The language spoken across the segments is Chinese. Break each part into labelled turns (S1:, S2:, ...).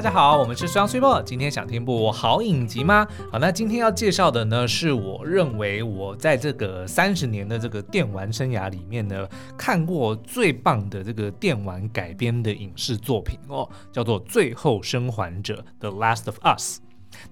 S1: 大家好，我们是双岁播今天想听部好影集吗？好，那今天要介绍的呢，是我认为我在这个三十年的这个电玩生涯里面呢，看过最棒的这个电玩改编的影视作品哦，叫做《最后生还者》The Last of Us。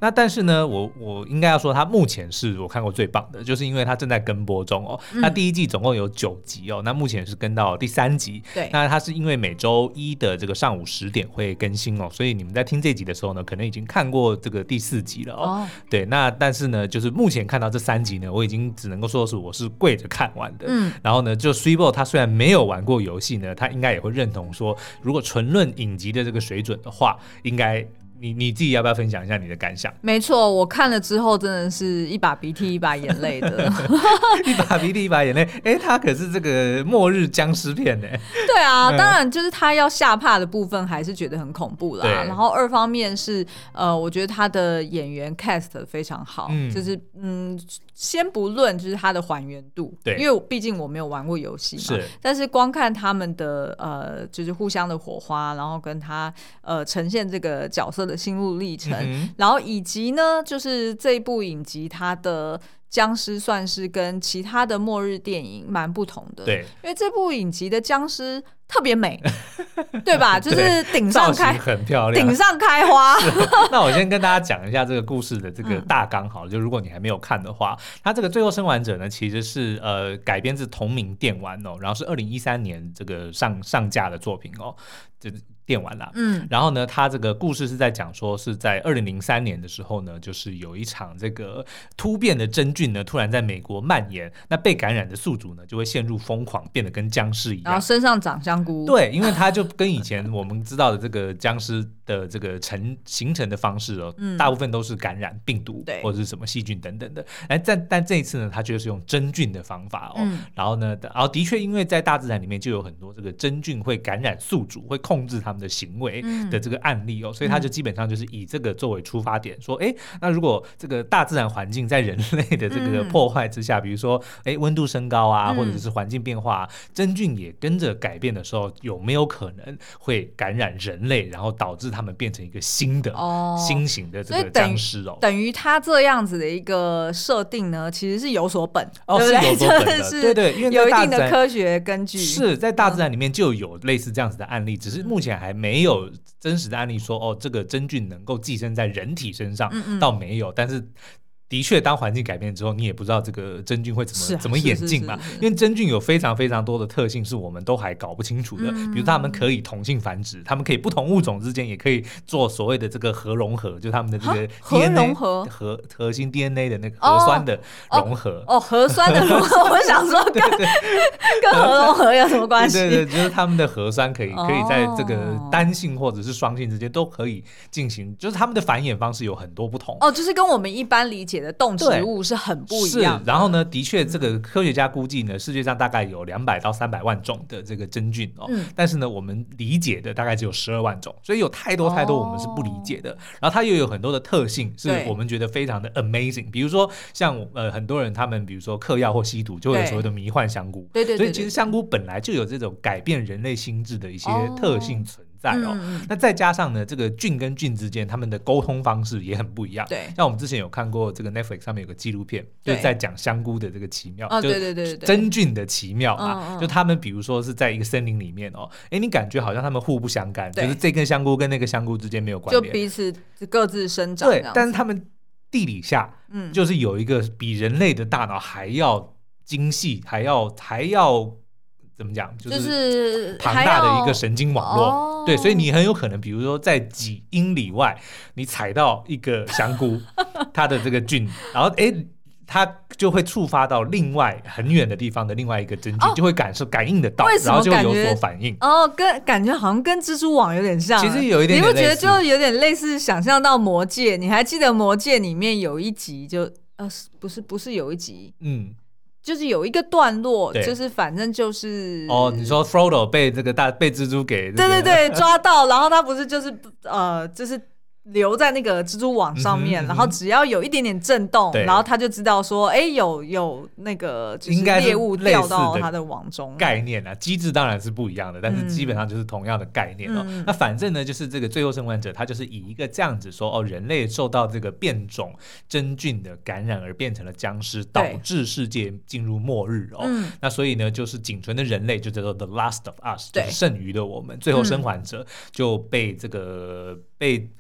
S1: 那但是呢，我我应该要说，它目前是我看过最棒的，就是因为它正在跟播中哦。那、嗯、第一季总共有九集哦，那目前是跟到第三集。对，那它是因为每周一的这个上午十点会更新哦，所以你们在听这集的时候呢，可能已经看过这个第四集了哦。哦对，那但是呢，就是目前看到这三集呢，我已经只能够说是我是跪着看完的。嗯，然后呢，就 Swibo 他虽然没有玩过游戏呢，他应该也会认同说，如果纯论影集的这个水准的话，应该。你你自己要不要分享一下你的感想？
S2: 没错，我看了之后真的是一把鼻涕一把眼泪的，
S1: 一把鼻涕一把眼泪。哎、欸，它可是这个末日僵尸片呢。
S2: 对啊，当然就是他要吓怕的部分还是觉得很恐怖啦。然后二方面是呃，我觉得他的演员 cast 非常好，嗯、就是嗯。先不论就是它的还原度，对，因为毕竟我没有玩过游戏嘛，是，但是光看他们的呃，就是互相的火花，然后跟他呃呈现这个角色的心路历程，嗯、然后以及呢，就是这一部影集它的。僵尸算是跟其他的末日电影蛮不同的，对，因为这部影集的僵尸特别美，对吧？就是顶上开
S1: 很漂亮，
S2: 顶上开花。
S1: 那我先跟大家讲一下这个故事的这个大纲好了，嗯、就如果你还没有看的话，它这个《最后生还者》呢，其实是呃改编自同名电玩哦，然后是二零一三年这个上上架的作品哦，就是。电玩啦，嗯，然后呢，他这个故事是在讲说，是在二零零三年的时候呢，就是有一场这个突变的真菌呢，突然在美国蔓延，那被感染的宿主呢，就会陷入疯狂，变得跟僵尸一样，
S2: 然后身上长香菇，
S1: 对，因为他就跟以前我们知道的这个僵尸的这个成形成的方式哦，嗯，大部分都是感染病毒，对，或者是什么细菌等等的，哎，但但这一次呢，他就是用真菌的方法哦，嗯，然后呢，然后的确，因为在大自然里面就有很多这个真菌会感染宿主，会控制他们。的行为的这个案例哦，所以他就基本上就是以这个作为出发点，说，哎，那如果这个大自然环境在人类的这个破坏之下，比如说，哎，温度升高啊，或者是环境变化，真菌也跟着改变的时候，有没有可能会感染人类，然后导致他们变成一个新的哦。新型的这个僵尸哦？
S2: 等于他这样子的一个设定呢，其实是有所本，
S1: 哦，是有所本的，对对，因为
S2: 有一定的科学根据，
S1: 是在大自然里面就有类似这样子的案例，只是目前还。还没有真实的案例说哦，这个真菌能够寄生在人体身上，嗯嗯倒没有，但是。的确，当环境改变之后，你也不知道这个真菌会怎么、啊、怎么演进嘛。因为真菌有非常非常多的特性，是我们都还搞不清楚的。嗯、比如，它们可以同性繁殖，它们可以不同物种之间也可以做所谓的这个核融合，就它们的这个 DNA 核核核心 DNA 的那个核酸的融合。
S2: 哦，哦，核酸的融合，我想说跟跟核融合有什么关系？
S1: 对，对对，就是它们的核酸可以可以在这个单性或者是双性之间都可以进行，就是它们的繁衍方式有很多不同。
S2: 哦，就是跟我们一般理解。的动植物是很不一样。
S1: 然后呢，的确，这个科学家估计呢，世界上大概有两百到三百万种的这个真菌哦。嗯、但是呢，我们理解的大概只有十二万种，所以有太多太多我们是不理解的。哦、然后它又有很多的特性，是我们觉得非常的 amazing。比如说，像呃很多人他们比如说嗑药或吸毒，就会有所谓的迷幻香菇。对对，对对对。所以其实香菇本来就有这种改变人类心智的一些特性存在。哦，嗯、那再加上呢，这个菌跟菌之间他们的沟通方式也很不一样。对，像我们之前有看过这个 Netflix 上面有个纪录片，就是在讲香菇的这个奇妙，就、对对对，真菌的奇妙啊。哦、就他们比如说是在一个森林里面哦，哎，你感觉好像他们互不相干，就是这根香菇跟那个香菇之间没有关联，
S2: 就彼此各自生长。
S1: 对，但是他们地底下，嗯，就是有一个比人类的大脑还要精细，还要还要。怎么讲？就是庞大的一个神经网络，哦、对，所以你很有可能，比如说在几英里外，你踩到一个香菇，它的这个菌，然后哎，它就会触发到另外很远的地方的另外一个真菌，哦、就会感受感应得到，然后就有所反应。
S2: 哦，跟感觉好像跟蜘蛛网有点像，
S1: 其实有一点，点，
S2: 你不觉得就有点类似？想象到魔界，你还记得魔界里面有一集就呃，不是不是有一集，嗯。就是有一个段落，就是反正就是
S1: 哦，你说 Frodo 被这个大被蜘蛛给、这个、
S2: 对对对抓到，然后他不是就是呃，就是留在那个蜘蛛网上面，嗯、然后只要有一点点震动，然后他就知道说，哎，有有那个就是猎物掉到他的网中。
S1: 概念啊，机制当然是不一样的，但是基本上就是同样的概念哦。嗯、那反正呢，就是这个最后生还者，他就是以一个这样子说，哦，人类受到这个变种真菌的感染而变成了僵尸，导致世界进入末日哦。嗯、那所以呢，就是仅存的人类就叫做 The Last of Us，就是剩余的我们，最后生还者就被这个被。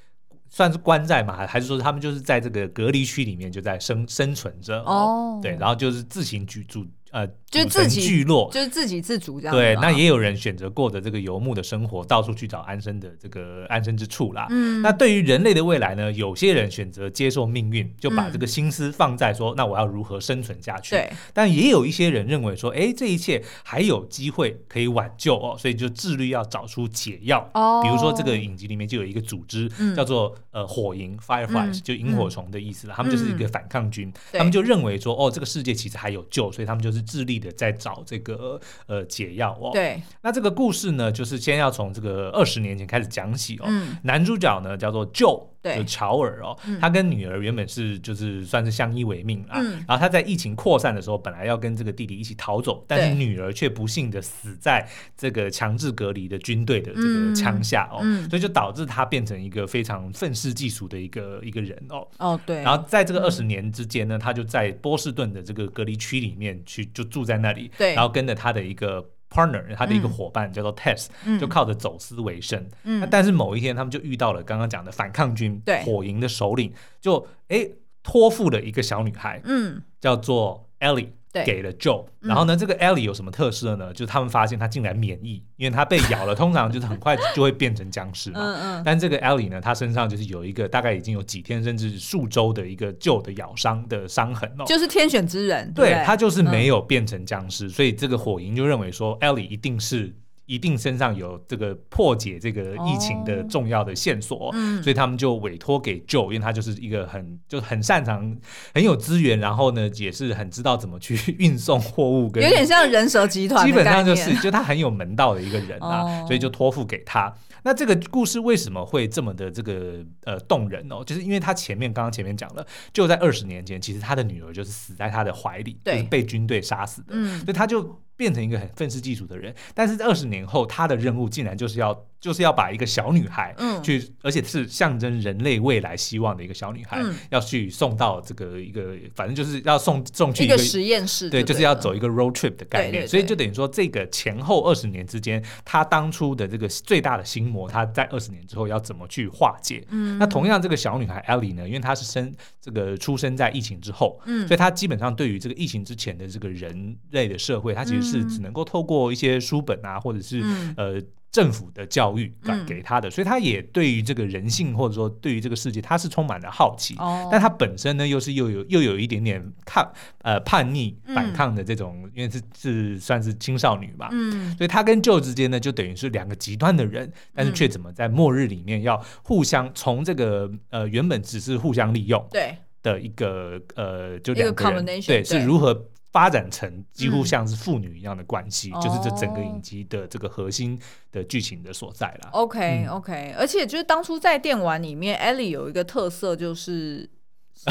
S1: 算是关在嘛，还还是说他们就是在这个隔离区里面就在生生存着哦，对，然后就是自行居住。呃，
S2: 就是自己
S1: 聚落，
S2: 就是自给自足这样。
S1: 对，那也有人选择过着这个游牧的生活，到处去找安身的这个安身之处啦。嗯，那对于人类的未来呢？有些人选择接受命运，就把这个心思放在说，嗯、那我要如何生存下去？对。但也有一些人认为说，哎，这一切还有机会可以挽救哦，所以就致力要找出解药。哦。比如说这个影集里面就有一个组织，嗯、叫做呃火萤 （Fireflies），、嗯、就萤火虫的意思啦。嗯、他们就是一个反抗军，嗯、他们就认为说，哦，这个世界其实还有救，所以他们就是。致力的在找这个呃解药哦。对，那这个故事呢，就是先要从这个二十年前开始讲起哦。嗯，男主角呢叫做 Joe。就乔尔哦，嗯、他跟女儿原本是就是算是相依为命啊。嗯、然后他在疫情扩散的时候，本来要跟这个弟弟一起逃走，但是女儿却不幸的死在这个强制隔离的军队的这个枪下哦，所以就导致他变成一个非常愤世嫉俗的一个一个人哦。哦，对。然后在这个二十年之间呢，嗯、他就在波士顿的这个隔离区里面去就住在那里，对，然后跟着他的一个。partner，他的一个伙伴叫做 Tess，就靠着走私为生。那但是某一天，他们就遇到了刚刚讲的反抗军，火营的首领，就哎托付了一个小女孩，嗯，叫做 Ellie。给了 Joe，然后呢，这个 Ellie 有什么特色呢？就是他们发现他竟然免疫，因为他被咬了，通常就是很快就会变成僵尸嘛。嗯嗯。但这个 Ellie 呢，他身上就是有一个大概已经有几天甚至数周的一个旧的咬伤的伤痕哦。
S2: 就是天选之人。
S1: 对，他就是没有变成僵尸，所以这个火影就认为说 Ellie 一定是。一定身上有这个破解这个疫情的重要的线索，oh, 嗯、所以他们就委托给 Joe，因为他就是一个很就很擅长、很有资源，然后呢也是很知道怎么去运送货物跟，跟有
S2: 点像人蛇集团，
S1: 基本上就是就他很有门道的一个人啊，oh. 所以就托付给他。那这个故事为什么会这么的这个呃动人哦？就是因为他前面刚刚前面讲了，就在二十年前，其实他的女儿就是死在他的怀里，就是被军队杀死的，嗯、所以他就。变成一个很愤世嫉俗的人，但是二十年后，他的任务竟然就是要，就是要把一个小女孩，嗯，去，而且是象征人类未来希望的一个小女孩，嗯，要去送到这个一个，反正就是要送送去一个，实
S2: 验室，对，
S1: 就是要走一个 road trip 的概念，所以就等于说，这个前后二十年之间，他当初的这个最大的心魔，他在二十年之后要怎么去化解？嗯，那同样，这个小女孩 Ellie 呢，因为她是生这个出生在疫情之后，嗯，所以她基本上对于这个疫情之前的这个人类的社会，她其实是只能够透过一些书本啊，或者是、嗯、呃。政府的教育给给他的，嗯、所以他也对于这个人性或者说对于这个世界，他是充满了好奇。哦、但他本身呢，又是又有又有一点点抗呃叛逆反抗的这种，嗯、因为是是算是青少女嘛。嗯，所以他跟 Joe 之间呢，就等于是两个极端的人，但是却怎么在末日里面要互相从这个呃原本只是互相利用对的一个呃就两个人对，对是如何。发展成几乎像是父女一样的关系，嗯、就是这整个影集的这个核心的剧情的所在了。
S2: OK OK，而且就是当初在电玩里面，Ellie 有一个特色就是。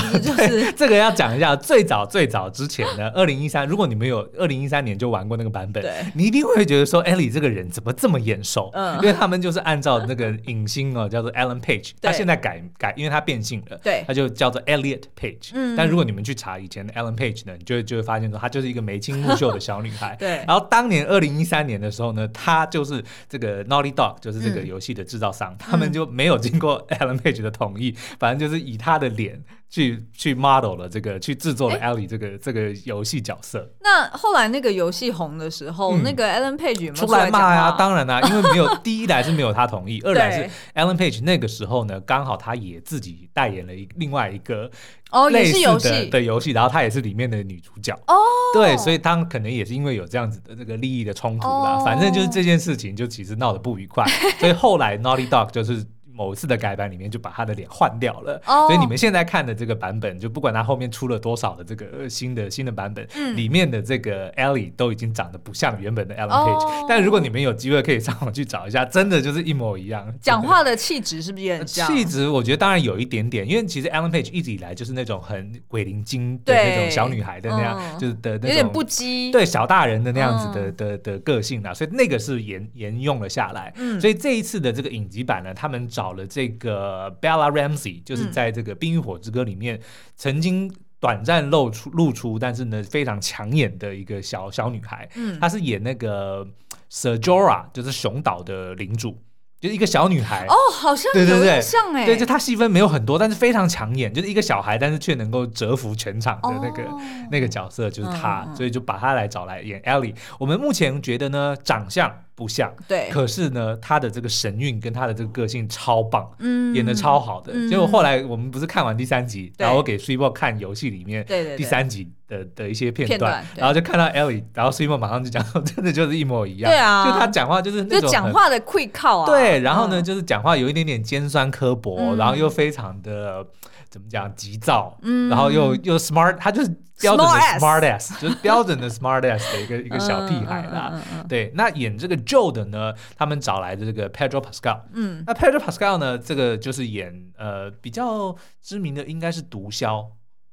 S2: 就是
S1: 这个要讲一下，最早最早之前呢，二零一三，如果你们有二零一三年就玩过那个版本，对你一定会觉得说，Ellie 这个人怎么这么眼熟？嗯，因为他们就是按照那个影星哦，叫做 Alan Page，他现在改改，因为他变性了，对，他就叫做 Elliot Page。嗯，但如果你们去查以前的 Alan Page 呢，你就会就会发现说，她就是一个眉清目秀的小女孩。对，然后当年二零一三年的时候呢，她就是这个 Naughty Dog，就是这个游戏的制造商，他们就没有经过 Alan Page 的同意，反正就是以她的脸。去去 model 了这个，去制作了 Ellie 这个、欸、这个游戏角色。
S2: 那后来那个游戏红的时候，嗯、那个 Ellen Page 有没有
S1: 出来骂呀？当然啦、啊，因为没有 第一来是没有他同意，二来是 Ellen Page 那个时候呢，刚好他也自己代言了一另外一个哦，也是游戏的游戏，然后他也是里面的女主角哦。对，所以他可能也是因为有这样子的这个利益的冲突啦，哦、反正就是这件事情就其实闹得不愉快，所以后来 Naughty Dog 就是。某一次的改版里面就把他的脸换掉了。哦，所以你们现在看的这个版本，就不管他后面出了多少的这个新的新的版本，嗯，里面的这个 Ellie 都已经长得不像原本的 Ellen Page。哦，但如果你们有机会可以上网去找一下，真的就是一模一样。
S2: 讲话的气质是不是也很像？
S1: 气质我觉得当然有一点点，因为其实 Ellen Page 一直以来就是那种很鬼灵精的那种小女孩的那样，嗯、就是的那种有点
S2: 不羁，
S1: 对小大人的那样子的、嗯、的个性啊，所以那个是沿沿用了下来。嗯，所以这一次的这个影集版呢，他们找了这个 Bella Ramsey，就是在这个《冰与火之歌》里面曾经短暂露出露出，但是呢非常抢眼的一个小小女孩。嗯，她是演那个 Ser Jorah，就是熊岛的领主。就是一个小女孩
S2: 哦，好像有点像哎，
S1: 对，就她戏份没有很多，但是非常抢眼，就是一个小孩，但是却能够折服全场的那个、哦、那个角色就是她，嗯、所以就把她来找来演 Ellie。我们目前觉得呢，长相。不像，对，可是呢，他的这个神韵跟他的这个个性超棒，嗯，演的超好的。结果后来我们不是看完第三集，然后我给 Sweetbo 看游戏里面第三集的的一些片段，然后就看到 Ellie，然后 Sweetbo 马上就讲，真的就是一模一样，对啊，就他讲话就是那种
S2: 讲话的 quick 啊，
S1: 对，然后呢，就是讲话有一点点尖酸刻薄，然后又非常的。怎么讲？急躁，嗯，然后又又 smart，他就是标准的 smart ass，就是标准的 smart ass 的一个一个小屁孩啦。对，那演这个 Joe 的呢，他们找来的这个 Pedro Pascal，嗯，那 Pedro Pascal 呢，这个就是演呃比较知名的应该是毒枭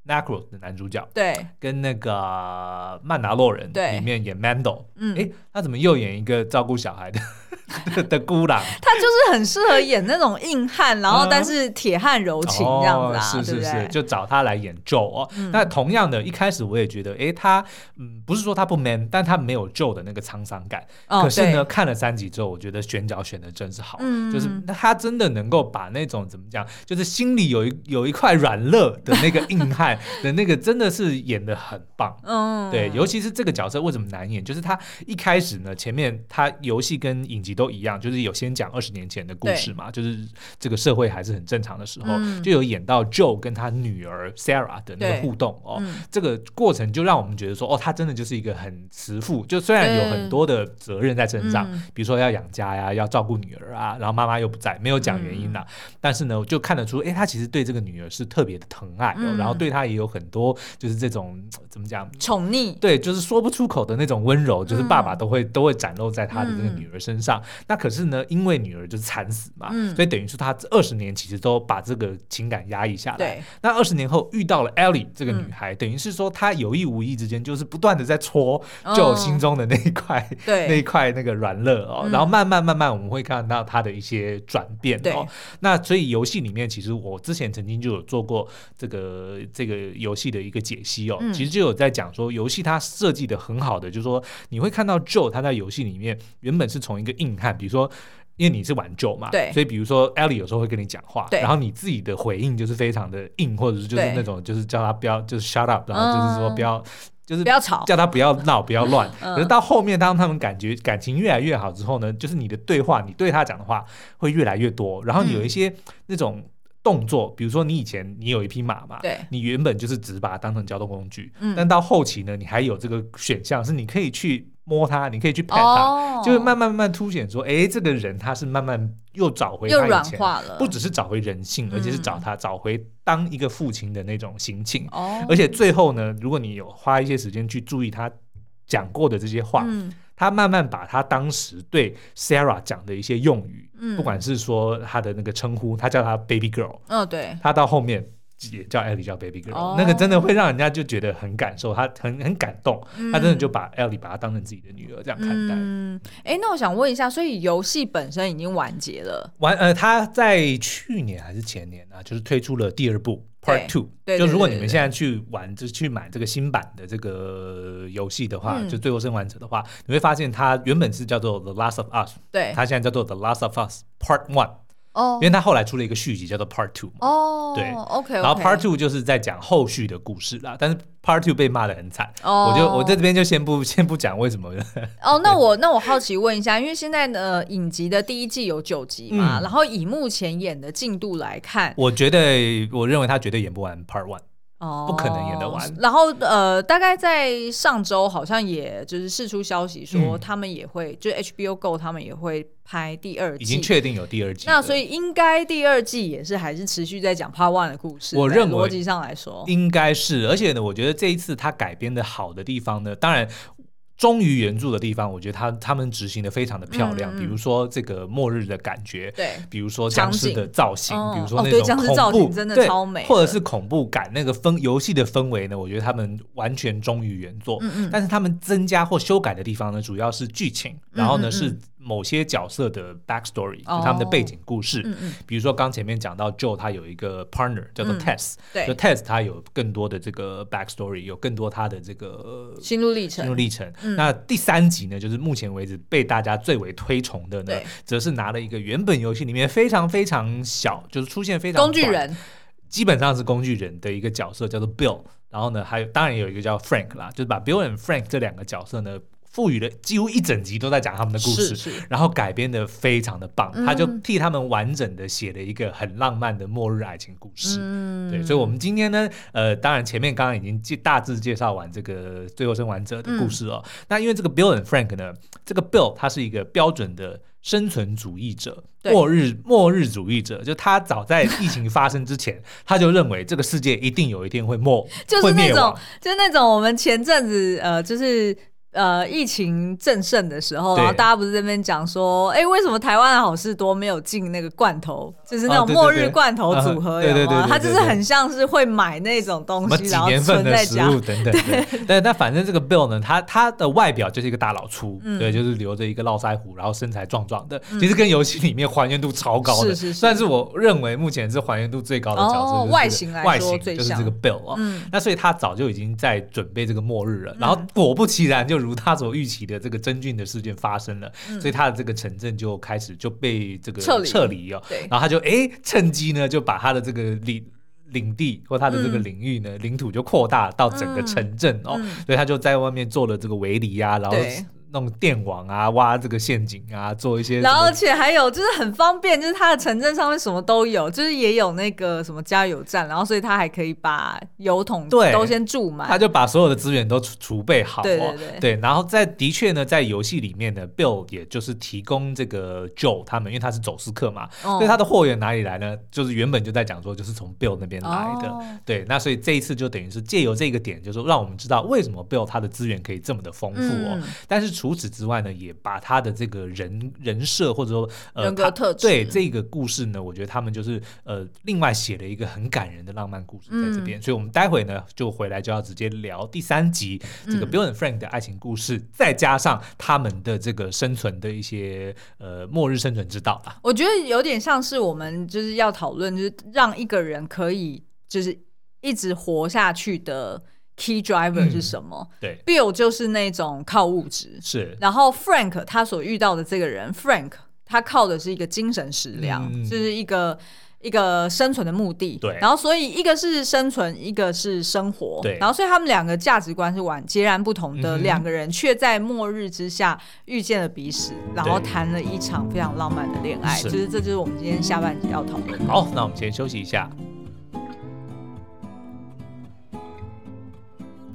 S1: Narcos 的男主角，对，跟那个曼达洛人里面演 Mando，嗯，哎，他怎么又演一个照顾小孩的？的孤狼，
S2: 他就是很适合演那种硬汉，然后但是铁汉柔情这样子啊，
S1: 是是是，就找他来演 Joe 哦。那同样的，一开始我也觉得，哎，他嗯，不是说他不 man，但他没有 Joe 的那个沧桑感。可是呢，看了三集之后，我觉得选角选的真是好，就是他真的能够把那种怎么讲，就是心里有一有一块软肋的那个硬汉的 那个，真的是演的很棒。嗯，对，尤其是这个角色为什么难演，就是他一开始呢，前面他游戏跟影集都一样，就是有先讲二十年前的故事嘛，就是这个社会还是很正常的时候，就有演到 Joe 跟他女儿 Sarah 的那个互动哦，这个过程就让我们觉得说，哦，他真的就是一个很慈父，就虽然有很多的责任在身上，比如说要养家呀，要照顾女儿啊，然后妈妈又不在，没有讲原因呐，但是呢，就看得出，哎，他其实对这个女儿是特别的疼爱，然后对他也有很多就是这种怎么讲？
S2: 宠溺，
S1: 对，就是说不出口的那种温柔，就是爸爸都会都会展露在他的这个女儿身上。那可是呢，因为女儿就是惨死嘛，嗯、所以等于是他这二十年其实都把这个情感压抑下来。对。那二十年后遇到了 Ellie 这个女孩，嗯、等于是说他有意无意之间就是不断的在戳 Joe 心中的那一块，哦、那一块那个软肋哦。嗯、然后慢慢慢慢我们会看到他的一些转变哦。那所以游戏里面其实我之前曾经就有做过这个这个游戏的一个解析哦，嗯、其实就有在讲说游戏它设计的很好的，就是说你会看到 Joe 他在游戏里面原本是从一个硬汉。比如说，因为你是玩 Joe 嘛，对，所以比如说 Ellie 有时候会跟你讲话，对，然后你自己的回应就是非常的硬，或者是就是那种就是叫他不要就是 shut up，然后就是说不要就是
S2: 不要吵，
S1: 叫他不要闹，不要 乱。可是到后面当他们感觉感情越来越好之后呢，就是你的对话，你对他讲的话会越来越多，然后你有一些那种动作，比如说你以前你有一匹马嘛，对，你原本就是只把它当成交通工具，嗯，但到后期呢，你还有这个选项是你可以去。摸他，你可以去拍他，就会慢慢慢慢凸显说，哎，这个人他是慢慢又找回他以前，不只是找回人性，而且是找他找回当一个父亲的那种心情。而且最后呢，如果你有花一些时间去注意他讲过的这些话，他慢慢把他当时对 Sarah 讲的一些用语，不管是说他的那个称呼，他叫他 Baby Girl，嗯，对，他到后面。也叫 Ellie 叫 Baby Girl，、oh, 那个真的会让人家就觉得很感受，他很很感动，嗯、他真的就把 Ellie 把她当成自己的女儿这样看待。嗯，
S2: 哎，那我想问一下，所以游戏本身已经完结了？
S1: 完，呃，他在去年还是前年啊，就是推出了第二部 Part Two。就如果你们现在去玩，就是去买这个新版的这个游戏的话，嗯、就最后生还者的话，你会发现它原本是叫做 The Last of Us，对，它现在叫做 The Last of Us Part One。哦，因为他后来出了一个续集，叫做 Part Two 嘛。哦，对，OK。然后 Part Two 就是在讲后续的故事啦，但是 Part Two 被骂的很惨。哦，我就我在这边就先不 先不讲为什么。
S2: 哦，那我那我好奇问一下，因为现在呃影集的第一季有九集嘛，然后以目前演的进度来看，
S1: 我觉得我认为他绝对演不完 Part One。哦，不可能演得完。
S2: 然后呃，大概在上周好像也就是释出消息说，他们也会、嗯、就 HBO Go 他们也会拍第二季，
S1: 已经确定有第二季。
S2: 那所以应该第二季也是还是持续在讲 Part One 的故事。
S1: 我认为逻
S2: 辑上来说
S1: 应该是，而且呢，我觉得这一次他改编的好的地方呢，当然。忠于原著的地方，我觉得他他们执行的非常的漂亮。嗯嗯，比如说这个末日的感觉，
S2: 对，
S1: 比如说僵尸的造型，
S2: 哦、
S1: 比如说那种恐怖，
S2: 哦、造型真的超美，
S1: 或者是恐怖感那个氛游戏的氛围呢，我觉得他们完全忠于原作。嗯嗯，但是他们增加或修改的地方呢，主要是剧情，然后呢，是。某些角色的 backstory，就他们的背景故事，哦嗯嗯、比如说刚前面讲到 Joe 他有一个 partner 叫做 Tess，、嗯、就 Tess 他有更多的这个 backstory，有更多他的这个
S2: 心路历程。
S1: 心路历程。嗯、那第三集呢，就是目前为止被大家最为推崇的呢，则是拿了一个原本游戏里面非常非常小，就是出现非常
S2: 工具人，
S1: 基本上是工具人的一个角色，叫做 Bill。然后呢，还有当然有一个叫 Frank 啦，就是把 Bill and Frank 这两个角色呢。赋予了几乎一整集都在讲他们的故事，是是然后改编的非常的棒，嗯、他就替他们完整的写了一个很浪漫的末日爱情故事。嗯、对，所以，我们今天呢，呃，当然前面刚刚已经介大致介绍完这个最后生还者的故事哦。嗯、那因为这个 Bill and Frank 呢，这个 Bill 他是一个标准的生存主义者，末日末日主义者，就他早在疫情发生之前，他就认为这个世界一定有一天会没，
S2: 就是那
S1: 种，
S2: 就是那种我们前阵子呃，就是。呃，疫情正盛的时候，然后大家不是在那边讲说，哎，为什么台湾的好事多没有进那个罐头，就是那种末日罐头组合，有吗？他就是很像是会买那种东西，然后存在家。
S1: 等等。对，但但反正这个 Bill 呢，他他的外表就是一个大老粗，对，就是留着一个络腮胡，然后身材壮壮的，其实跟游戏里面还原度超高的，是是是，算是我认为目前是还原度最高的角色，
S2: 外形来说，
S1: 外形就是这个 Bill 啊。那所以他早就已经在准备这个末日了，然后果不其然就。如他所预期的这个真菌的事件发生了，嗯、所以他的这个城镇就开始就被这个撤离。哦，对，然后他就哎趁机呢就把他的这个领领地或他的这个领域呢、嗯、领土就扩大到整个城镇哦，嗯、所以他就在外面做了这个围篱呀，然后。弄电网啊，挖这个陷阱啊，做一些，
S2: 然后而且还有就是很方便，就是它的城镇上面什么都有，就是也有那个什么加油站，然后所以他还可以把油桶都先注满，
S1: 他就把所有的资源都储储备好，
S2: 对对对，
S1: 对，然后在的确呢，在游戏里面呢，Bill 也就是提供这个 Joe 他们，因为他是走私客嘛，哦、所以他的货源哪里来呢？就是原本就在讲说，就是从 Bill 那边来的，哦、对，那所以这一次就等于是借由这个点，就是说让我们知道为什么 Bill 他的资源可以这么的丰富哦，嗯、但是。除此之外呢，也把他的这个人人设或者说呃
S2: 人格特质，
S1: 对这个故事呢，我觉得他们就是呃另外写了一个很感人的浪漫故事在这边，嗯、所以我们待会呢就回来就要直接聊第三集这个 Bill and Frank 的爱情故事，嗯、再加上他们的这个生存的一些呃末日生存之道吧。
S2: 我觉得有点像是我们就是要讨论，就是让一个人可以就是一直活下去的。Key driver 是什么？
S1: 嗯、对
S2: ，Bill 就是那种靠物质，
S1: 是。
S2: 然后 Frank 他所遇到的这个人，Frank 他靠的是一个精神食粮，嗯、就是一个一个生存的目的。
S1: 对。
S2: 然后所以一个是生存，一个是生活。
S1: 对。
S2: 然后所以他们两个价值观是完截然不同的两个人，却在末日之下遇见了彼此，嗯、然后谈了一场非常浪漫的恋爱。其实对这就是我们今天下半集要讨论的。
S1: 好，那我们先休息一下。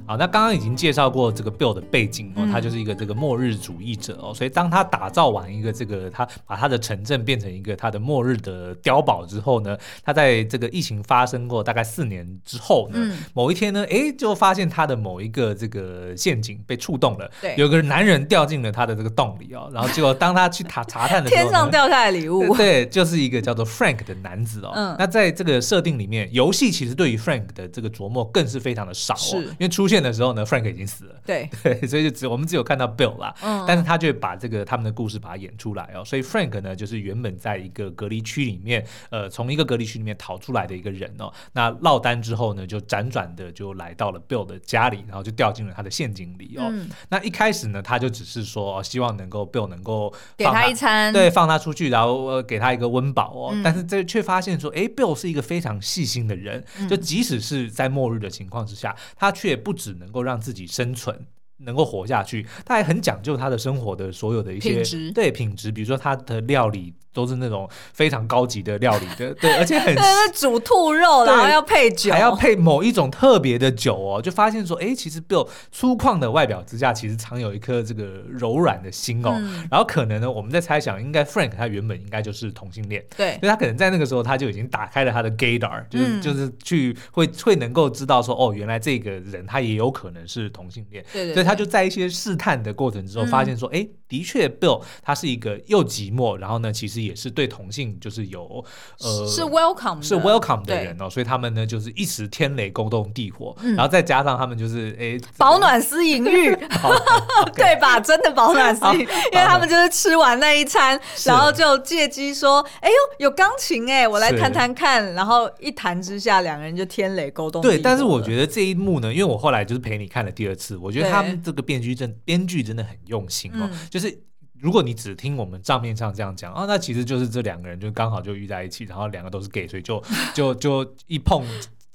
S1: 好，那刚刚已经介绍过这个 Bill 的背景哦，他就是一个这个末日主义者哦，所以当他打造完一个这个，他把他的城镇变成一个他的末日的碉堡之后呢，他在这个疫情发生过大概四年之后呢，某一天呢，哎，就发现他的某一个这个陷阱被触动了，对，有个男人掉进了他的这个洞里哦，然后结果当他去查查探的时候，
S2: 天上掉下来礼物，
S1: 对，就是一个叫做 Frank 的男子哦，嗯，那在这个设定里面，游戏其实对于 Frank 的这个琢磨更是非常的少哦，因为出现。的时候呢，Frank 已经死了。
S2: 对
S1: 对，所以就只我们只有看到 Bill 啦。嗯，但是他就把这个他们的故事把它演出来哦。所以 Frank 呢，就是原本在一个隔离区里面，呃，从一个隔离区里面逃出来的一个人哦。那落单之后呢，就辗转的就来到了 Bill 的家里，然后就掉进了他的陷阱里哦。嗯，那一开始呢，他就只是说希望能够 Bill 能够
S2: 给他一餐，
S1: 对，放他出去，然后给他一个温饱哦。嗯，但是这却发现说，哎，Bill 是一个非常细心的人，就即使是在末日的情况之下，他却不只能够让自己生存，能够活下去，他还很讲究他的生活的所有的一些
S2: 品质，
S1: 对品质，比如说他的料理。都是那种非常高级的料理的，对，而且很
S2: 煮兔肉，然后要配酒，
S1: 还要配某一种特别的酒哦。就发现说，哎，其实 Bill 粗犷的外表之下，其实藏有一颗这个柔软的心哦。嗯、然后可能呢，我们在猜想，应该 Frank 他原本应该就是同性恋，
S2: 对，
S1: 所以他可能在那个时候他就已经打开了他的 gaydar，就是、嗯、就是去会会能够知道说，哦，原来这个人他也有可能是同性恋，
S2: 对，对，对，
S1: 所以他就在一些试探的过程之中，发现说，哎、嗯，的确 Bill 他是一个又寂寞，然后呢，其实。也是对同性就是有呃
S2: 是 welcome
S1: 是 welcome 的人哦，所以他们呢就是一时天雷勾动地火，然后再加上他们就是哎
S2: 保暖思淫欲，对吧？真的保暖思淫，因为他们就是吃完那一餐，然后就借机说：“哎呦，有钢琴哎，我来弹弹看。”然后一弹之下，两个人就天雷勾动。
S1: 对，但是我觉得这一幕呢，因为我后来就是陪你看了第二次，我觉得他们这个编剧真编剧真的很用心哦，就是。如果你只听我们账面上这样讲啊，那其实就是这两个人就刚好就遇在一起，然后两个都是 gay，所以就 就就一碰。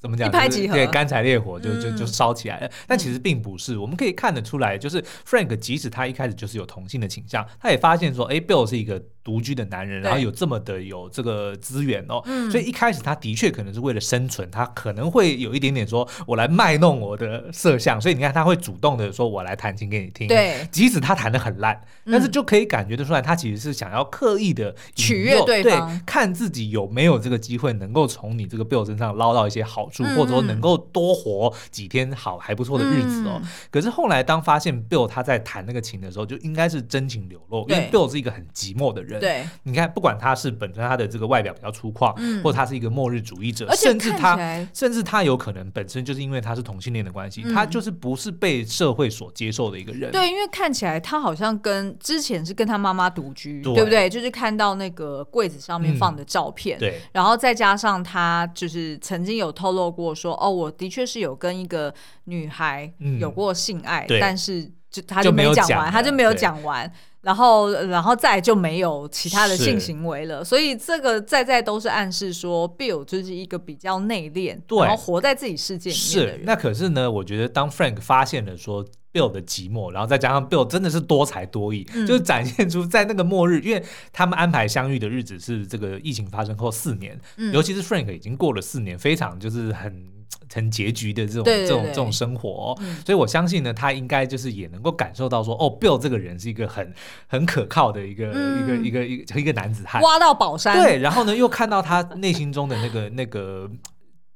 S1: 怎么讲？一拍即合，对，干柴烈火就就就烧起来了。嗯、但其实并不是，我们可以看得出来，就是 Frank 即使他一开始就是有同性的倾向，他也发现说，哎，Bill 是一个独居的男人，然后有这么的有这个资源哦，嗯、所以一开始他的确可能是为了生存，他可能会有一点点说，我来卖弄我的色相。所以你看，他会主动的说，我来弹琴给你听。
S2: 对，
S1: 即使他弹的很烂，但是就可以感觉得出来，他其实是想要刻意的
S2: 取悦对方，
S1: 对，看自己有没有这个机会能够从你这个 Bill 身上捞到一些好处，嗯、或者说能够。多活几天好还不错的日子哦。嗯、可是后来当发现 Bill 他在弹那个琴的时候，就应该是真情流露，因为 Bill 是一个很寂寞的人。
S2: 对，
S1: 你看，不管他是本身他的这个外表比较粗犷，嗯、或者他是一个末日主义者，甚至他甚至他有可能本身就是因为他是同性恋的关系，嗯、他就是不是被社会所接受的一个人。
S2: 对，因为看起来他好像跟之前是跟他妈妈独居，对，对不对？就是看到那个柜子上面放的照片，嗯、对，然后再加上他就是曾经有透露过说，哦，我的确是有跟一个女孩有过性爱，嗯、但是就他就没讲完，他就没有讲完，然后然后再就没有其他的性行为了。所以这个在在都是暗示说，Bill 就是一个比较内敛，对然后活在自己世界里面的人。
S1: 是，那可是呢，我觉得当 Frank 发现了说 Bill 的寂寞，然后再加上 Bill 真的是多才多艺，嗯、就是展现出在那个末日，因为他们安排相遇的日子是这个疫情发生后四年，嗯、尤其是 Frank 已经过了四年，非常就是很。很拮据的这种这种这种生活，哦，嗯、所以我相信呢，他应该就是也能够感受到说，哦，Bill 这个人是一个很很可靠的一个、嗯、一个一个一个一个男子汉，
S2: 挖到宝山，
S1: 对，然后呢，又看到他内心中的那个那个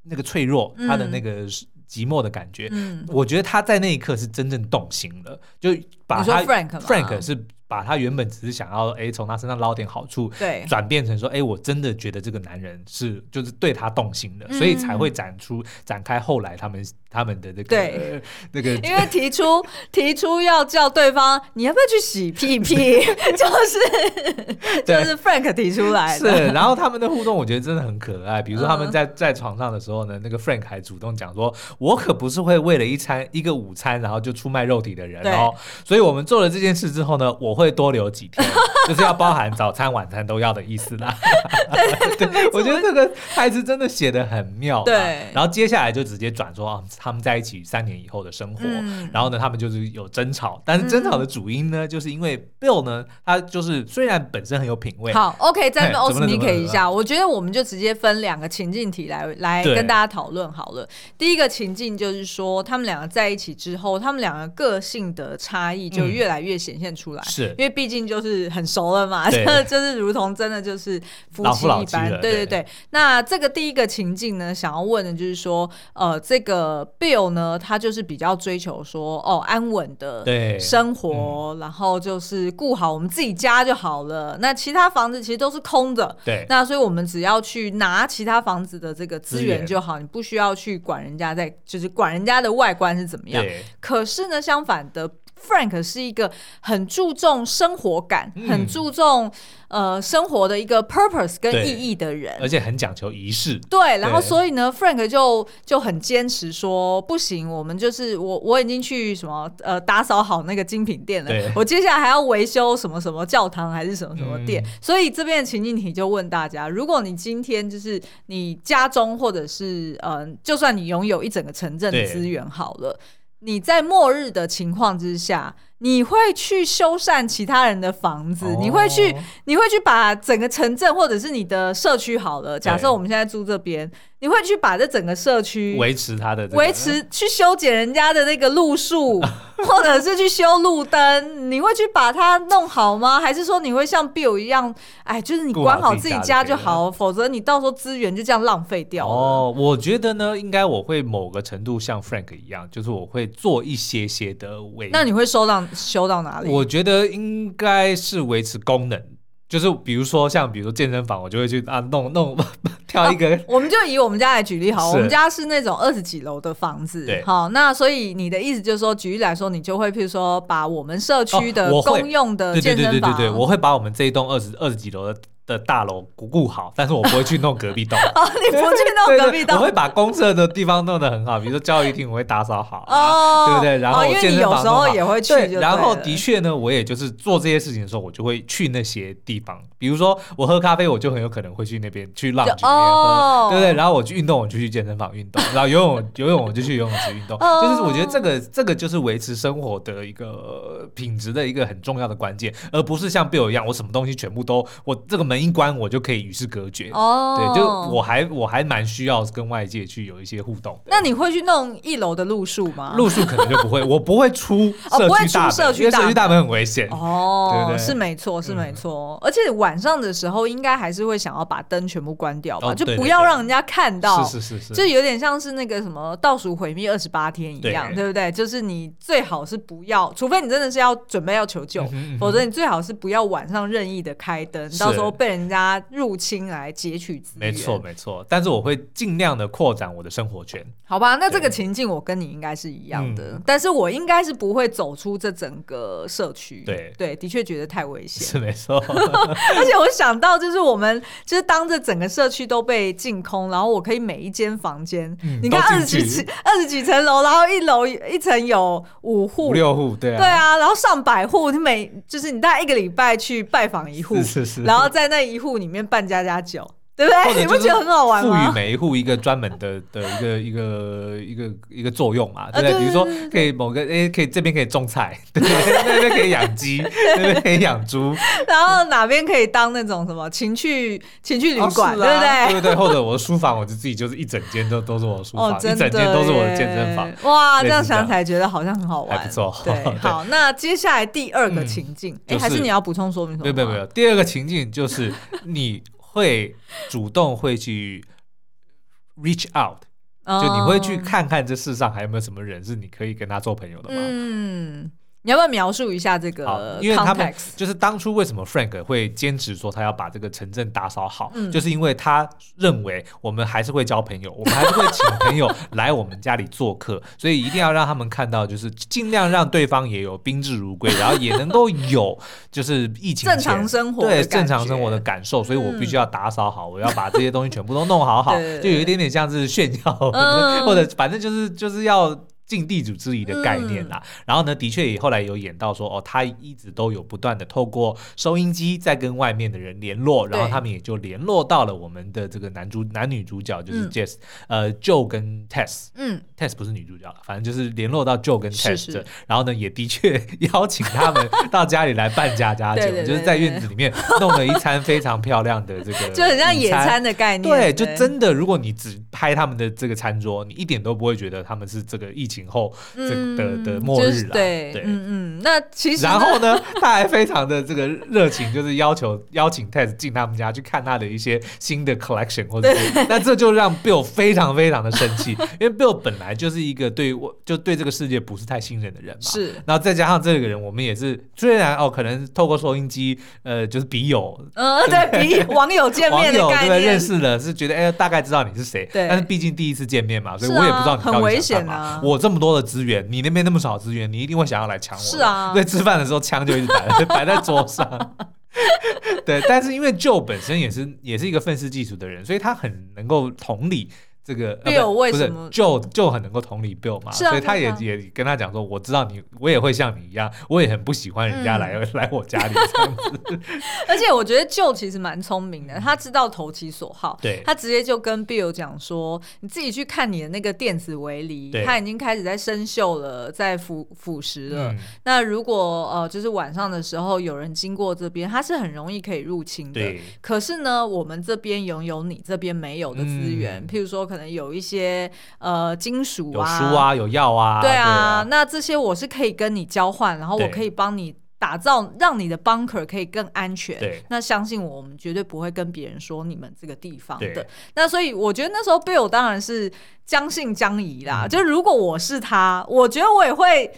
S1: 那个脆弱，他的那个寂寞的感觉，嗯、我觉得他在那一刻是真正动心了，就把他
S2: Frank
S1: Frank 是。把他原本只是想要哎从他身上捞点好处，
S2: 对，
S1: 转变成说哎我真的觉得这个男人是就是对他动心的，嗯、所以才会展出展开后来他们他们的这个
S2: 对。
S1: 那个，
S2: 因为提出提出要叫对方你要不要去洗屁屁，就是就是 Frank 提出来的，
S1: 是，然后他们的互动我觉得真的很可爱，比如说他们在在床上的时候呢，那个 Frank 还主动讲说，我可不是会为了一餐一个午餐然后就出卖肉体的人哦，所以我们做了这件事之后呢，我。会多留几天，就是要包含早餐、晚餐都要的意思啦。对，我觉得这个台词真的写的很妙。对，然后接下来就直接转说啊，他们在一起三年以后的生活。嗯、然后呢，他们就是有争吵，但是争吵的主因呢，嗯、就是因为 Bill 呢，他就是虽然本身很有品味。
S2: 好，OK，再跟 Osmik 一下，我觉得我们就直接分两个情境题来来跟大家讨论好了。第一个情境就是说，他们两个在一起之后，他们两个个性的差异就越来越显现出来。嗯、是。因为毕竟就是很熟了嘛，对 就是如同真的就是夫妻一般。对对对。对那这个第一个情境呢，想要问的就是说，呃，这个 Bill 呢，他就是比较追求说，哦，安稳的生活，嗯、然后就是顾好我们自己家就好了。那其他房子其实都是空的。对。那所以我们只要去拿其他房子的这个资源就好，你不需要去管人家在，就是管人家的外观是怎么样。可是呢，相反的。Frank 是一个很注重生活感、嗯、很注重呃生活的一个 purpose 跟意义的人，
S1: 而且很讲求仪式。
S2: 对，然后所以呢，Frank 就就很坚持说，不行，我们就是我我已经去什么呃打扫好那个精品店了，我接下来还要维修什么什么教堂还是什么什么店。嗯、所以这边的情境题就问大家：如果你今天就是你家中或者是呃，就算你拥有一整个城镇的资源好了。你在末日的情况之下，你会去修缮其他人的房子，哦、你会去，你会去把整个城镇或者是你的社区好了。假设我们现在住这边。你会去把这整个社区
S1: 维持它的
S2: 维持，去修剪人家的那个路树，或者是去修路灯？你会去把它弄好吗？还是说你会像 Bill 一样，哎，就是你管好自己家就好，否则你到时候资源就这样浪费掉了。
S1: 哦，我觉得呢，应该我会某个程度像 Frank 一样，就是我会做一些些的维。
S2: 那你会收到修到哪里？
S1: 我觉得应该是维持功能。就是比如说像比如说健身房，我就会去啊弄弄挑一个、啊。
S2: 我们就以我们家来举例好，我们家是那种二十几楼的房子。好，那所以你的意思就是说，举例来说，你就会譬如说把我们社区的公用的健身房，对对对对对，
S1: 我会把我们这一栋二十二十几楼的。的大楼顾好，但是我不会去弄隔壁栋。
S2: 哦，你不去弄隔壁栋？
S1: 我会把公厕的地方弄得很好，比如说教育厅，我会打扫好，哦，对不对？然后健身房有时候
S2: 也会去。
S1: 然后的确呢，我也就是做这些事情的时候，我就会去那些地方。比如说我喝咖啡，我就很有可能会去那边去 lounge 里面喝，对不对？然后我去运动，我就去健身房运动。然后游泳 游泳，我就去游泳池运动。就是我觉得这个这个就是维持生活的一个品质的一个很重要的关键，而不是像 Bill 一样，我什么东西全部都我这个门一关，我就可以。与世隔绝哦，对，就我还我还蛮需要跟外界去有一些互动。
S2: 那你会去弄一楼的路数吗？
S1: 路数可能就不会，我不会出社区大门，社区大门很危险
S2: 哦。是没错，是没错。而且晚上的时候，应该还是会想要把灯全部关掉吧，就不要让人家看到。
S1: 是是是，
S2: 就有点像是那个什么倒数毁灭二十八天一样，对不对？就是你最好是不要，除非你真的是要准备要求救，否则你最好是不要晚上任意的开灯，到时候被人家入。侵来截取资源，
S1: 没错没错，但是我会尽量的扩展我的生活圈。
S2: 好吧，那这个情境我跟你应该是一样的，但是我应该是不会走出这整个社区。对对，的确觉得太危险，
S1: 是没错。
S2: 而且我想到，就是我们就是当这整个社区都被净空，然后我可以每一间房间，你看二十几层二十几层楼，然后一楼一层有五户、
S1: 六户，对啊，
S2: 对啊，然后上百户，你每就是你大概一个礼拜去拜访一户，
S1: 是是，
S2: 然后在那一户里面办家家酒。对不对？你不觉得很好玩吗？
S1: 赋予每一户一个专门的的一个一个一个一个作用嘛，对不对？比如说可以某个哎，可以这边可以种菜，对不对？那边可以养鸡，那边可以养猪，
S2: 然后哪边可以当那种什么情趣情趣旅馆，对不对？
S1: 对对，或者我的书房，我就自己就是一整间都都是我的书房，一整间都是我的健身房。
S2: 哇，这样想起来觉得好像很好玩，
S1: 还不错。
S2: 对，好，那接下来第二个情境，哎，还是你要补充说明什么？
S1: 没有没有没有，第二个情境就是你。会主动会去 reach out，就你会去看看这世上还有没有什么人是你可以跟他做朋友的吗？
S2: 嗯。你要不要描述一下这个？
S1: 因为他们就是当初为什么 Frank 会坚持说他要把这个城镇打扫好，嗯、就是因为他认为我们还是会交朋友，我们还是会请朋友来我们家里做客，所以一定要让他们看到，就是尽量让对方也有宾至如归，然后也能够有就是疫情
S2: 正常生活
S1: 对正常生活的感受，所以我必须要打扫好，我要把这些东西全部都弄好好，就有一点点像是炫耀，或者反正就是就是要。尽地主之谊的概念啦，嗯、然后呢，的确也后来有演到说，哦，他一直都有不断的透过收音机在跟外面的人联络，然后他们也就联络到了我们的这个男主男女主角，就是 Jess，、嗯、呃，Joe 跟 Tess，嗯，Tess 不是女主角了，反正就是联络到 Joe 跟 Tess，是是。然后呢，也的确邀请他们到家里来办家家酒，就是在院子里面弄了一餐非常漂亮的这个，
S2: 就很像野餐的概念，
S1: 对，就真的，如果你只拍他们的这个餐桌，你一点都不会觉得他们是这个疫情。今后这的的末日了，
S2: 对对。嗯嗯，那其实
S1: 然后呢，他还非常的这个热情，就是要求邀请 Tess 进他们家去看他的一些新的 collection，或者是那这就让 Bill 非常非常的生气，因为 Bill 本来就是一个对我就对这个世界不是太信任的人嘛，是，然后再加上这个人，我们也是虽然哦，可能透过收音机，呃，就是笔友，
S2: 呃，对，笔 网友见面的概念，
S1: 认识了，是觉得哎，大概知道你是谁，对，但是毕竟第一次见面嘛，所以我也不知道你到底想干嘛，我。这么多的资源，你那边那么少资源，你一定会想要来抢我。是啊，对，吃饭的时候枪就一直摆 摆在桌上。对，但是因为 Joe 本身也是也是一个愤世嫉俗的人，所以他很能够同理这个
S2: Bill 为什么
S1: 就就很能够同理 Bill 嘛，所以他也也跟他讲说，我知道你，我也会像你一样，我也很不喜欢人家来 来我家里这样子。
S2: 而且我觉得 Joe 其实蛮聪明的，他知道投其所好，
S1: 对，
S2: 他直接就跟 Bill 讲说，你自己去看你的那个电子围篱，他已经开始在生锈了，在腐腐蚀了。那如果呃，就是晚上的时候有人经过这边，他是很容易可以入侵的。可是呢，我们这边拥有你这边没有的资源，譬如说可能有一些呃金属啊，
S1: 有书啊，有药啊，
S2: 对啊，那这些我是可以跟你交换，然后我可以帮你打造，让你的 bunker 可以更安全。对，那相信我，我们绝对不会跟别人说你们这个地方的。那所以我觉得那时候 Bill 当然是将信将疑啦。就如果我是他，我觉得我也会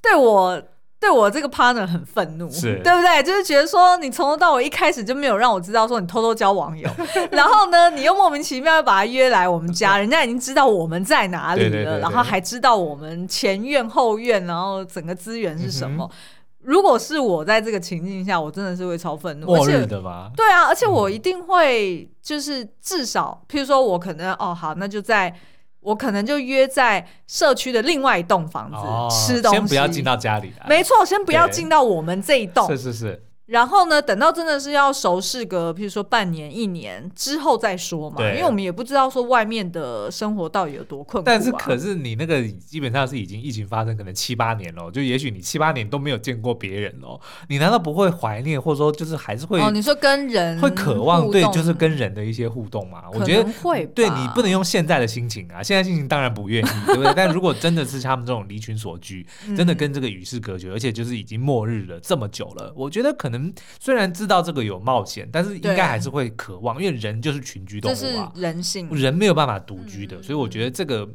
S2: 对我。对我这个 partner 很愤怒，是 对不对？就是觉得说你从头到尾一开始就没有让我知道说你偷偷交网友，然后呢，你又莫名其妙又把他约来我们家，人家已经知道我们在哪里了，对对对对，然后还知道我们前院后院，然后整个资源是什么。嗯、如果是我在这个情境下，我真的是会超愤怒，
S1: 而且的吧？
S2: 对啊，而且我一定会就是至少，譬如说我可能哦好，那就在。我可能就约在社区的另外一栋房子吃东西，
S1: 先不要进到家里来。
S2: 没错，先不要进到我们这一栋。
S1: 是是是。
S2: 然后呢，等到真的是要熟识个，譬如说半年、一年之后再说嘛，因为我们也不知道说外面的生活到底有多困苦啊。
S1: 但是，可是你那个基本上是已经疫情发生可能七八年了，就也许你七八年都没有见过别人了，你难道不会怀念，或者说就是还是会？
S2: 哦，你说跟人
S1: 会渴望对，就是跟人的一些互动嘛？我觉得会。对，你不能用现在的心情啊，现在心情当然不愿意，对不对？但如果真的是他们这种离群所居，真的跟这个与世隔绝，而且就是已经末日了这么久了，我觉得可能虽然。知道这个有冒险，但是应该还是会渴望，因为人就是群居动物啊，
S2: 人性，
S1: 人没有办法独居的，嗯、所以我觉得这个，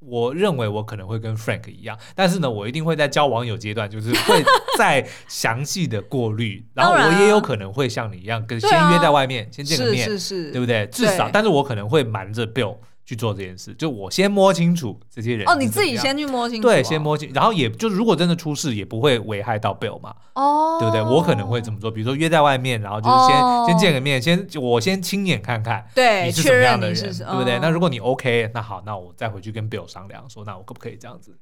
S1: 我认为我可能会跟 Frank 一样，但是呢，我一定会在交网友阶段，就是会 再详细的过滤，然后我也有可能会像你一样，跟先约在外面，啊、先见个面，是是是，对不对？至少，但是我可能会瞒着 Bill。去做这件事，就我先摸清楚这些人。
S2: 哦，你自己先去摸清楚。
S1: 对，先摸清，然后也就如果真的出事，也不会危害到 Bill 嘛。哦，对不对？我可能会这么做，比如说约在外面，然后就是先先见个面，先我先亲眼看看，
S2: 对，
S1: 你是什么样的人，对不对？那如果你 OK，那好，那我再回去跟 Bill 商量，说那我可不可以这样子。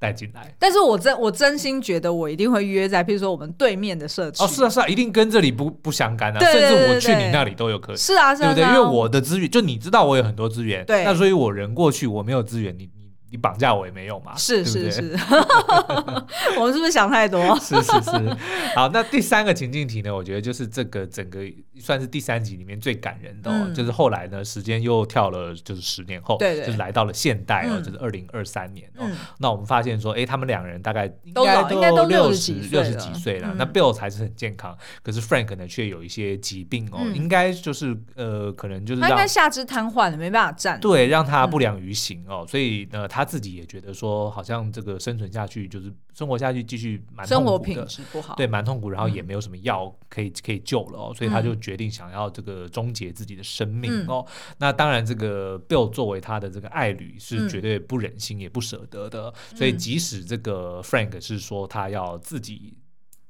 S1: 带进来，
S2: 但是我真我真心觉得我一定会约在，譬如说我们对面的社区。
S1: 哦，是啊是啊，一定跟这里不不相干啊，甚至我去你那里都有可能。
S2: 是啊是啊，
S1: 对不对？因为我的资源，就你知道我有很多资源，对，那所以我人过去我没有资源，你。你绑架我也没用嘛？
S2: 是是 是，我们是不是想太多？
S1: 是是是。好，那第三个情境题呢？我觉得就是这个整个算是第三集里面最感人的，哦，就是后来呢，时间又跳了，就是十年后，对对，就是来到了现代哦，就是二零二三年哦。那我们发现说，哎，他们两个人大概应该都六十六十几岁了。那 Bill 才是很健康，可是 Frank 呢却有一些疾病哦，应该就是呃，可能就是他
S2: 应该下肢瘫痪了，没办法站，
S1: 对，让他不良于行哦。所以呢，他。他自己也觉得说，好像这个生存下去就是生活下去，继续蛮痛苦的，
S2: 生活品质不好，
S1: 对，蛮痛苦，然后也没有什么药可以可以救了哦，所以他就决定想要这个终结自己的生命哦。嗯、那当然，这个 Bill 作为他的这个爱侣是绝对不忍心也不舍得的，嗯、所以即使这个 Frank 是说他要自己。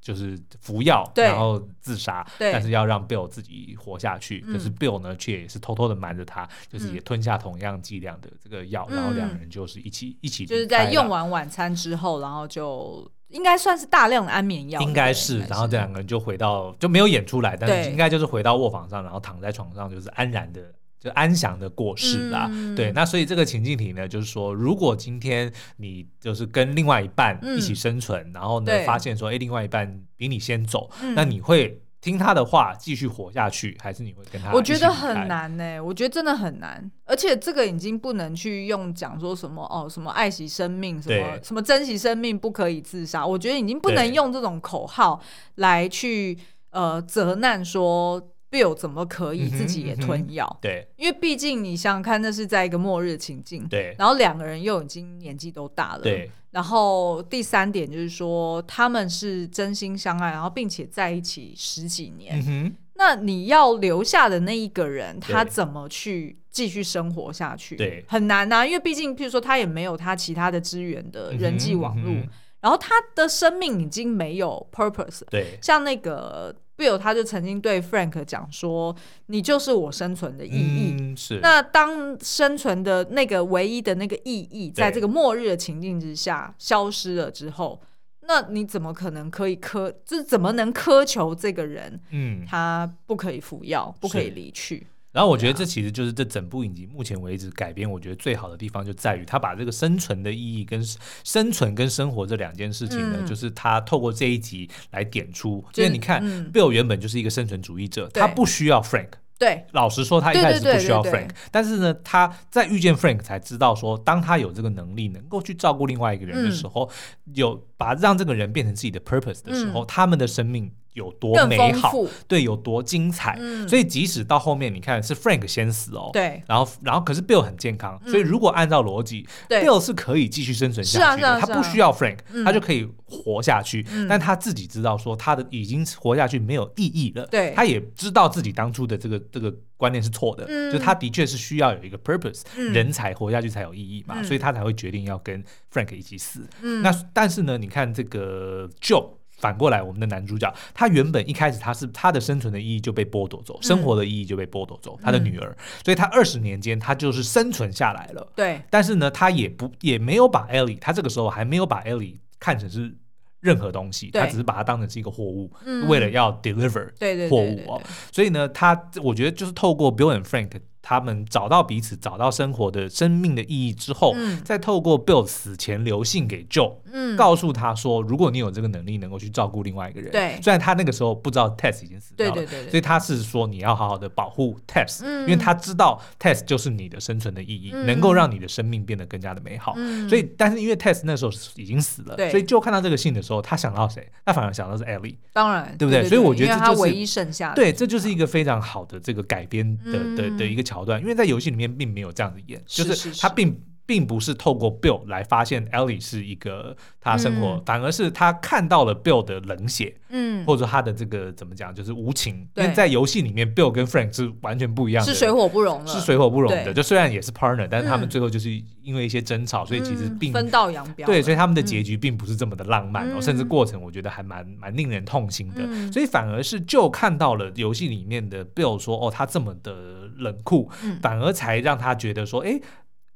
S1: 就是服药，然后自杀，对。但是要让 Bill 自己活下去。嗯、可是 Bill 呢，却也是偷偷的瞒着他，就是也吞下同样剂量的这个药，嗯、然后两个人就是一起一起，
S2: 就是在用完晚餐之后，然后就应该算是大量的安眠药，
S1: 应该是，然后这两个人就回到就没有演出来，但是应该就是回到卧房上，然后躺在床上，就是安然的。就安详的过世啦，嗯、对，那所以这个情境题呢，就是说，如果今天你就是跟另外一半一起生存，嗯、然后呢对。发现说，哎，另外一半比你先走，嗯、那你会听他的话继续活下去，还是你会跟他？
S2: 我觉得很难呢、欸，我觉得真的很难，而且这个已经不能去用讲说什么哦，什么爱惜生命，什么什么珍惜生命，不可以自杀，我觉得已经不能用这种口号来去呃责难说。Bill 怎么可以自己也吞药？对，因为毕竟你想想看，那是在一个末日情境。对，然后两个人又已经年纪都大了。对，然后第三点就是说，他们是真心相爱，然后并且在一起十几年。嗯哼，那你要留下的那一个人，他怎么去继续生活下去？对，很难啊，因为毕竟，譬如说，他也没有他其他的资源的人际网络，然后他的生命已经没有 purpose。对，像那个。Bill 他就曾经对 Frank 讲说：“你就是我生存的意义。
S1: 嗯”是。
S2: 那当生存的那个唯一的那个意义，在这个末日的情境之下消失了之后，那你怎么可能可以苛？就是怎么能苛求这个人？嗯，他不可以服药，不可以离去。
S1: 然后我觉得这其实就是这整部影集目前为止改编，我觉得最好的地方就在于他把这个生存的意义跟生存跟生活这两件事情呢，嗯、就是他透过这一集来点出。因为你看、嗯、，Bill 原本就是一个生存主义者，他不需要 Frank。
S2: 对，
S1: 老实说，他一开始不需要 Frank，但是呢，他在遇见 Frank 才知道说，当他有这个能力，能够去照顾另外一个人的时候，嗯、有把让这个人变成自己的 purpose 的时候，嗯、他们的生命。有多美好，对，有多精彩。嗯、所以即使到后面，你看是 Frank 先死哦，
S2: 对，
S1: 然后然后可是 Bill 很健康，嗯、所以如果按照逻辑，Bill 是可以继续生存下去的，他不需要 Frank，、嗯、他就可以活下去。嗯、但他自己知道说他的已经活下去没有意义了，
S2: 对，
S1: 他也知道自己当初的这个这个观念是错的，嗯、就他的确是需要有一个 purpose，、嗯、人才活下去才有意义嘛，嗯、所以他才会决定要跟 Frank 一起死。嗯、那但是呢，你看这个 Joe。反过来，我们的男主角，他原本一开始他是他的生存的意义就被剥夺走，嗯、生活的意义就被剥夺走，他的女儿，嗯、所以他二十年间他就是生存下来了。对，但是呢，他也不也没有把 Ellie，他这个时候还没有把 Ellie 看成是任何东西，他只是把它当成是一个货物，嗯、为了要 deliver 货物哦。所以呢，他我觉得就是透过 Bill and Frank。他们找到彼此，找到生活的生命的意义之后，嗯、再透过 Bill 死前留信给 Joe，嗯、告诉他说，如果你有这个能力，能够去照顾另外一个人，对，虽然他那个时候不知道 Tess 已经死掉了，对对对对，所以他是说你要好好的保护 Tess，嗯、因为他知道 Tess 就是你的生存的意义，嗯、能够让你的生命变得更加的美好。嗯、所以，但是因为 Tess 那时候已经死了，对。所以 Joe 看到这个信的时候，他想到谁？他反而想到是 Ellie，
S2: 当然，
S1: 对不对？所以我觉得这就是
S2: 唯一剩下的，
S1: 对，这就是一个非常好的这个改编的的、的一个桥段，因为在游戏里面。并没有这样子演，就是他并并不是透过 Bill 来发现 Ellie 是一个他生活，嗯、反而是他看到了 Bill 的冷血，嗯，或者说他的这个怎么讲，就是无情。因为在游戏里面，Bill 跟 Frank 是完全不一样的，
S2: 是水火不容，
S1: 是水火不容的。就虽然也是 partner，但是他们最后就是因为一些争吵，嗯、所以其实并
S2: 分道扬镳。
S1: 对，所以他们的结局并不是这么的浪漫哦，嗯、甚至过程我觉得还蛮蛮令人痛心的。嗯、所以反而是就看到了游戏里面的 Bill 说，哦，他这么的冷酷，嗯、反而才让他觉得说，哎。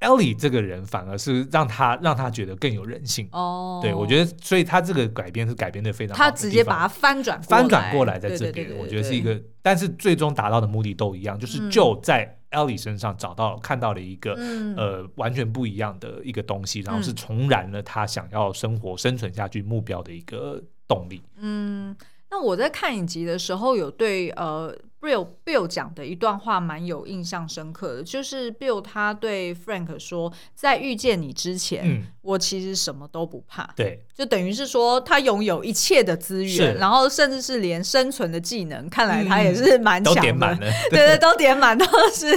S1: Ellie 这个人反而是让他让他觉得更有人性。哦，对，我觉得，所以他这个改编是改编的非常好，
S2: 他直接把它翻转
S1: 翻转过来，在这边，我觉得是一个，但是最终达到的目的都一样，就是就在 Ellie 身上找到看到了一个呃完全不一样的一个东西，然后是重燃了他想要生活生存下去目标的一个动力。嗯，
S2: 那我在看影集的时候有对呃。Bill Bill 讲的一段话蛮有印象深刻的，就是 Bill 他对 Frank 说，在遇见你之前，嗯、我其实什么都不怕。对，就等于是说他拥有一切的资源，然后甚至是连生存的技能，看来他也是蛮强的。嗯、都点满了，对对，都点满，都是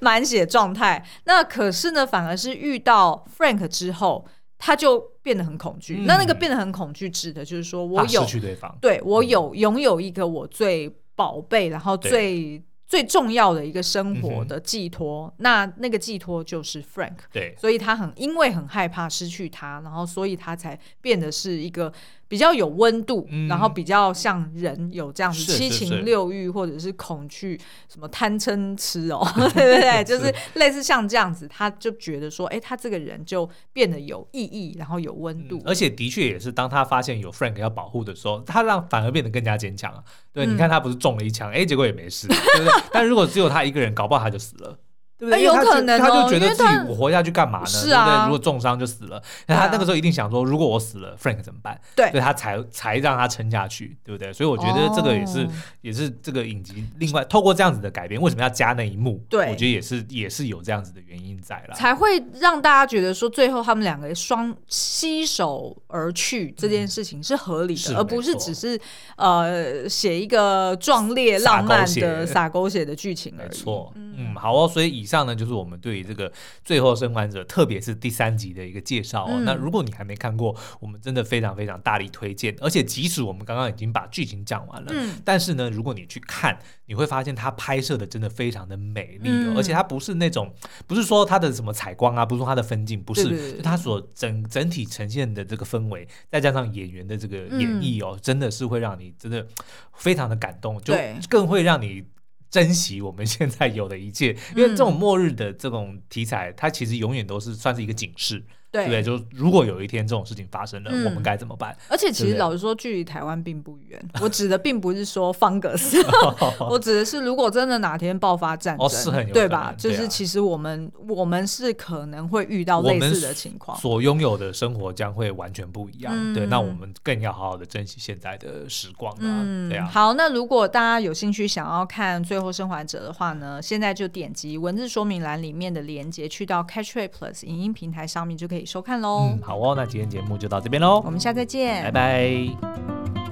S2: 满血状态。那可是呢，反而是遇到 Frank 之后，他就变得很恐惧。嗯、那那个变得很恐惧，指的就是说我有
S1: 失去对方，
S2: 对我有拥有一个我最。宝贝，然后最最重要的一个生活的寄托，嗯、那那个寄托就是 Frank。对，所以他很因为很害怕失去他，然后所以他才变得是一个。比较有温度，嗯、然后比较像人有这样子七情六欲，或者是恐惧，什么贪嗔痴哦，对不对？就是类似像这样子，他就觉得说，哎，他这个人就变得有意义，然后有温度、嗯。
S1: 而且的确也是，当他发现有 Frank 要保护的时候，他让反而变得更加坚强啊。对，嗯、你看他不是中了一枪，哎，结果也没事，对不对？但如果只有他一个人，搞不好他就死了。对不对？有可能他就觉得自己我活下去干嘛呢？对不对？如果重伤就死了，那他那个时候一定想说，如果我死了，Frank 怎么办？对，所以他才才让他撑下去，对不对？所以我觉得这个也是也是这个影集另外透过这样子的改编，为什么要加那一幕？对，我觉得也是也是有这样子的原因在了，
S2: 才会让大家觉得说，最后他们两个双携手而去这件事情是合理的，而不是只是呃写一个壮烈浪漫的洒狗血的剧情而已。
S1: 没错，嗯，好哦，所以以上。上呢就是我们对于这个《最后生还者》，特别是第三集的一个介绍哦。嗯、那如果你还没看过，我们真的非常非常大力推荐。而且即使我们刚刚已经把剧情讲完了，嗯、但是呢，如果你去看，你会发现它拍摄的真的非常的美丽，嗯、而且它不是那种，不是说它的什么采光啊，不是说它的分镜，不是，对对对，它所整整体呈现的这个氛围，再加上演员的这个演绎哦，嗯、真的是会让你真的非常的感动，就更会让你。珍惜我们现在有的一切，因为这种末日的这种题材，它其实永远都是算是一个警示。对，对，就如果有一天这种事情发生了，嗯、我们该怎么办？
S2: 而且其实老实说，距离台湾并不远。我指的并不是说方格斯，我指的是如果真的哪天爆发战争，哦、是很有对吧？就是其实我们、啊、我们是可能会遇到类似的情况，
S1: 所拥有的生活将会完全不一样。嗯、对，那我们更要好好的珍惜现在的时光啊！嗯、对啊。
S2: 好，那如果大家有兴趣想要看《最后生还者》的话呢，现在就点击文字说明栏里面的链接，去到 Catchplay Plus 影音平台上面就可以。收看喽，
S1: 嗯，好哦，那今天节目就到这边喽，
S2: 我们下次再见，
S1: 拜拜。